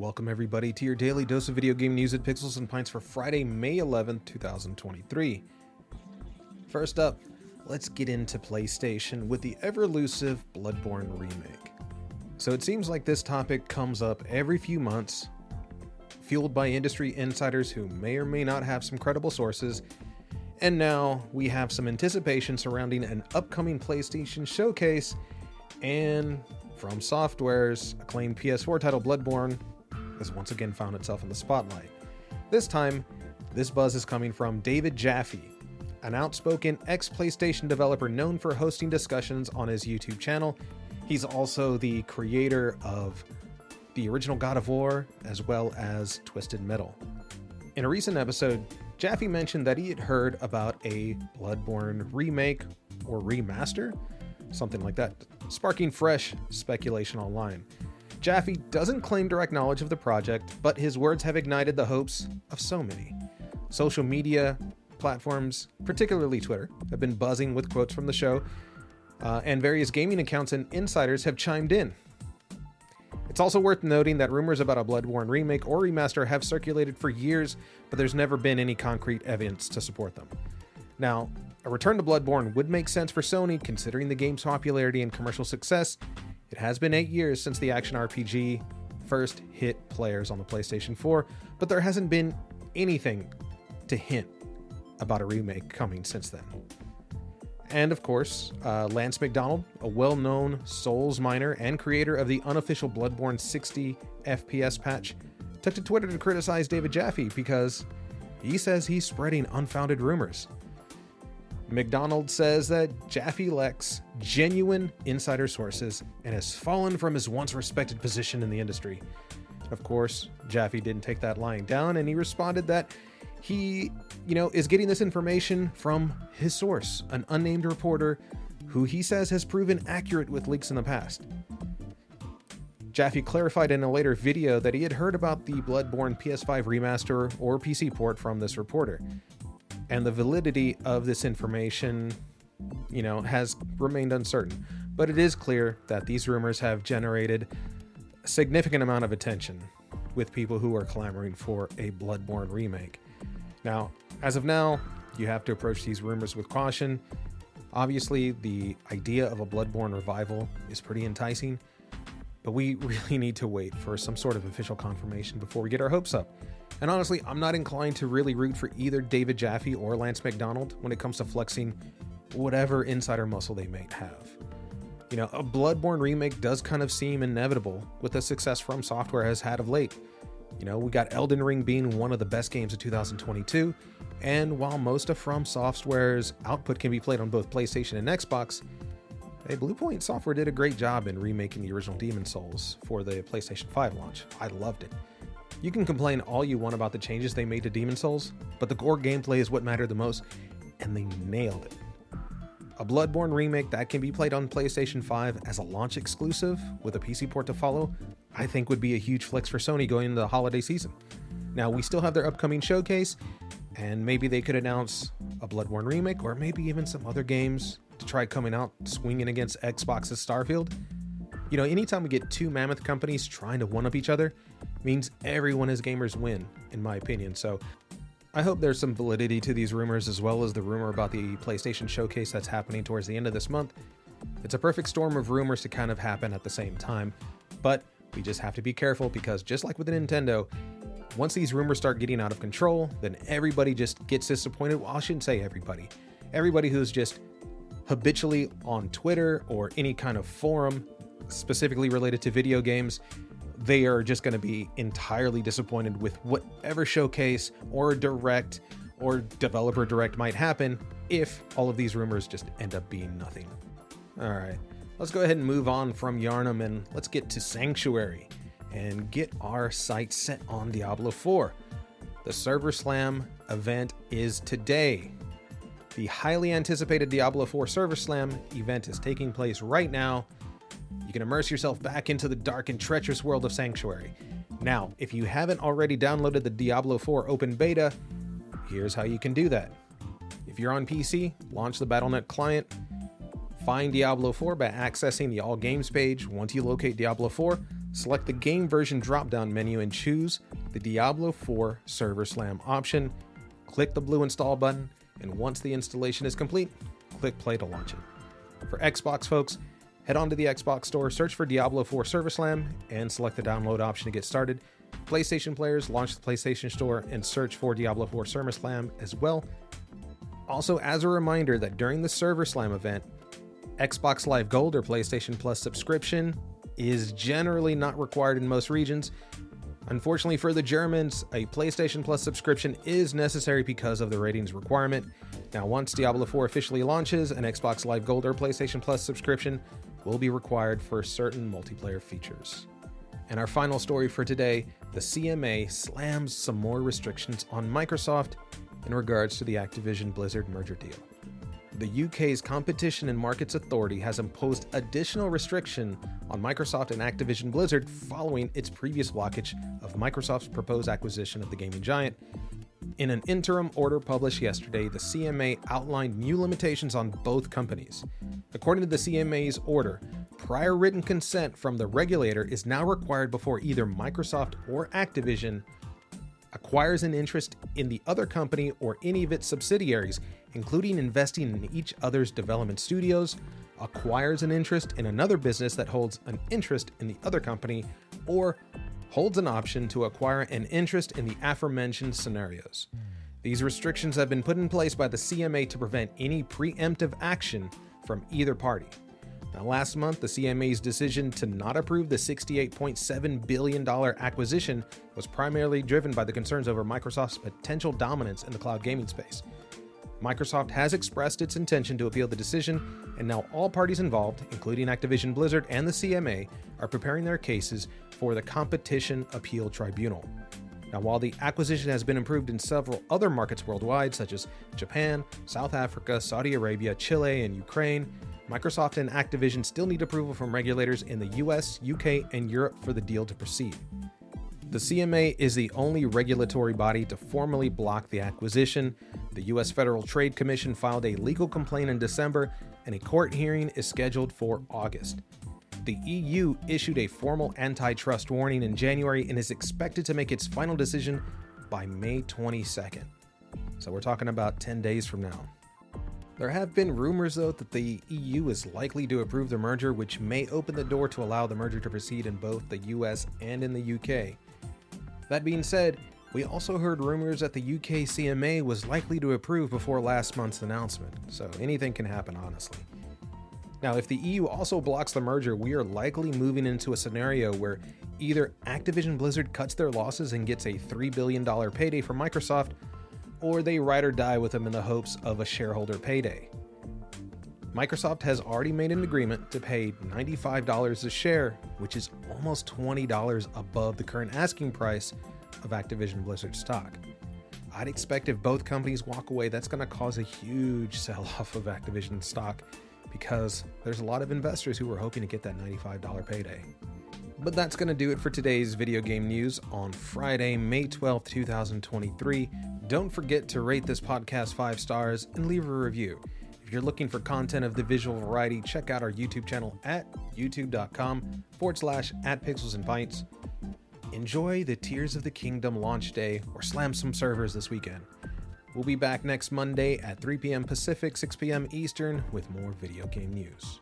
Welcome, everybody, to your daily dose of video game news at Pixels and Pints for Friday, May 11th, 2023. First up, let's get into PlayStation with the ever elusive Bloodborne remake. So it seems like this topic comes up every few months, fueled by industry insiders who may or may not have some credible sources. And now we have some anticipation surrounding an upcoming PlayStation showcase and From Software's acclaimed PS4 title Bloodborne has once again found itself in the spotlight. This time, this buzz is coming from David Jaffe, an outspoken ex PlayStation developer known for hosting discussions on his YouTube channel. He's also the creator of the original God of War as well as Twisted Metal. In a recent episode, Jaffe mentioned that he had heard about a Bloodborne remake or remaster, something like that, sparking fresh speculation online. Jaffe doesn't claim direct knowledge of the project, but his words have ignited the hopes of so many. Social media platforms, particularly Twitter, have been buzzing with quotes from the show, uh, and various gaming accounts and insiders have chimed in. It's also worth noting that rumors about a Bloodborne remake or remaster have circulated for years, but there's never been any concrete evidence to support them. Now, a return to Bloodborne would make sense for Sony considering the game's popularity and commercial success. It has been eight years since the action RPG first hit players on the PlayStation 4, but there hasn't been anything to hint about a remake coming since then. And of course, uh, Lance McDonald, a well known Souls miner and creator of the unofficial Bloodborne 60 FPS patch, took to Twitter to criticize David Jaffe because he says he's spreading unfounded rumors. McDonald says that Jaffe lacks genuine insider sources and has fallen from his once respected position in the industry. Of course, Jaffe didn't take that lying down and he responded that he, you know, is getting this information from his source, an unnamed reporter who he says has proven accurate with leaks in the past. Jaffe clarified in a later video that he had heard about the Bloodborne PS5 remaster or PC port from this reporter. And the validity of this information, you know, has remained uncertain. But it is clear that these rumors have generated a significant amount of attention with people who are clamoring for a Bloodborne remake. Now, as of now, you have to approach these rumors with caution. Obviously, the idea of a Bloodborne revival is pretty enticing, but we really need to wait for some sort of official confirmation before we get our hopes up. And honestly, I'm not inclined to really root for either David Jaffe or Lance McDonald when it comes to flexing whatever insider muscle they may have. You know, a Bloodborne remake does kind of seem inevitable with the success From Software has had of late. You know, we got Elden Ring being one of the best games of 2022, and while most of From Software's output can be played on both PlayStation and Xbox, hey, Bluepoint Software did a great job in remaking the original Demon Souls for the PlayStation 5 launch. I loved it. You can complain all you want about the changes they made to Demon Souls, but the core gameplay is what mattered the most, and they nailed it. A Bloodborne remake that can be played on PlayStation 5 as a launch exclusive with a PC port to follow, I think would be a huge flex for Sony going into the holiday season. Now, we still have their upcoming showcase, and maybe they could announce a Bloodborne remake or maybe even some other games to try coming out swinging against Xbox's Starfield. You know, anytime we get two mammoth companies trying to one up each other, means everyone as gamers win, in my opinion. So I hope there's some validity to these rumors as well as the rumor about the PlayStation showcase that's happening towards the end of this month. It's a perfect storm of rumors to kind of happen at the same time, but we just have to be careful because just like with the Nintendo, once these rumors start getting out of control, then everybody just gets disappointed. Well, I shouldn't say everybody. Everybody who's just habitually on Twitter or any kind of forum specifically related to video games, they are just going to be entirely disappointed with whatever showcase or direct or developer direct might happen if all of these rumors just end up being nothing. All right, let's go ahead and move on from Yharnam and let's get to Sanctuary and get our sights set on Diablo 4. The Server Slam event is today. The highly anticipated Diablo 4 Server Slam event is taking place right now you can immerse yourself back into the dark and treacherous world of Sanctuary. Now, if you haven't already downloaded the Diablo 4 open beta, here's how you can do that. If you're on PC, launch the Battle.net client, Find Diablo 4 by accessing the All Games page. Once you locate Diablo 4, select the Game Version drop down menu and choose the Diablo 4 Server Slam option. Click the blue Install button, and once the installation is complete, click Play to launch it. For Xbox folks, head on to the Xbox Store, search for Diablo 4 Server Slam, and select the download option to get started. PlayStation players, launch the PlayStation Store and search for Diablo 4 Server Slam as well. Also, as a reminder that during the Server Slam event, Xbox Live Gold or PlayStation Plus subscription is generally not required in most regions. Unfortunately for the Germans, a PlayStation Plus subscription is necessary because of the ratings requirement. Now, once Diablo 4 officially launches, an Xbox Live Gold or PlayStation Plus subscription will be required for certain multiplayer features. And our final story for today the CMA slams some more restrictions on Microsoft in regards to the Activision Blizzard merger deal. The UK's Competition and Markets Authority has imposed additional restriction on Microsoft and Activision Blizzard following its previous blockage of Microsoft's proposed acquisition of the gaming giant. In an interim order published yesterday, the CMA outlined new limitations on both companies. According to the CMA's order, prior written consent from the regulator is now required before either Microsoft or Activision acquires an interest in the other company or any of its subsidiaries, including investing in each other's development studios, acquires an interest in another business that holds an interest in the other company, or holds an option to acquire an interest in the aforementioned scenarios. These restrictions have been put in place by the CMA to prevent any preemptive action from either party. Now, last month, the CMA's decision to not approve the $68.7 billion acquisition was primarily driven by the concerns over Microsoft's potential dominance in the cloud gaming space. Microsoft has expressed its intention to appeal the decision, and now all parties involved, including Activision Blizzard and the CMA, are preparing their cases for the Competition Appeal Tribunal. Now, while the acquisition has been approved in several other markets worldwide, such as Japan, South Africa, Saudi Arabia, Chile, and Ukraine, Microsoft and Activision still need approval from regulators in the US, UK, and Europe for the deal to proceed. The CMA is the only regulatory body to formally block the acquisition. The U.S. Federal Trade Commission filed a legal complaint in December, and a court hearing is scheduled for August. The EU issued a formal antitrust warning in January and is expected to make its final decision by May 22nd. So we're talking about 10 days from now. There have been rumors, though, that the EU is likely to approve the merger, which may open the door to allow the merger to proceed in both the US and in the UK. That being said, we also heard rumors that the UK CMA was likely to approve before last month's announcement, so anything can happen, honestly. Now, if the EU also blocks the merger, we are likely moving into a scenario where either Activision Blizzard cuts their losses and gets a $3 billion payday from Microsoft, or they ride or die with them in the hopes of a shareholder payday. Microsoft has already made an agreement to pay $95 a share, which is almost $20 above the current asking price of Activision Blizzard stock. I'd expect if both companies walk away, that's going to cause a huge sell off of Activision stock because there's a lot of investors who are hoping to get that $95 payday. But that's going to do it for today's video game news on Friday, May 12th, 2023. Don't forget to rate this podcast five stars and leave a review. If you're looking for content of the visual variety, check out our YouTube channel at youtube.com forward slash at pixels and pints. Enjoy the Tears of the Kingdom launch day or slam some servers this weekend. We'll be back next Monday at 3 p.m. Pacific, 6 p.m. Eastern with more video game news.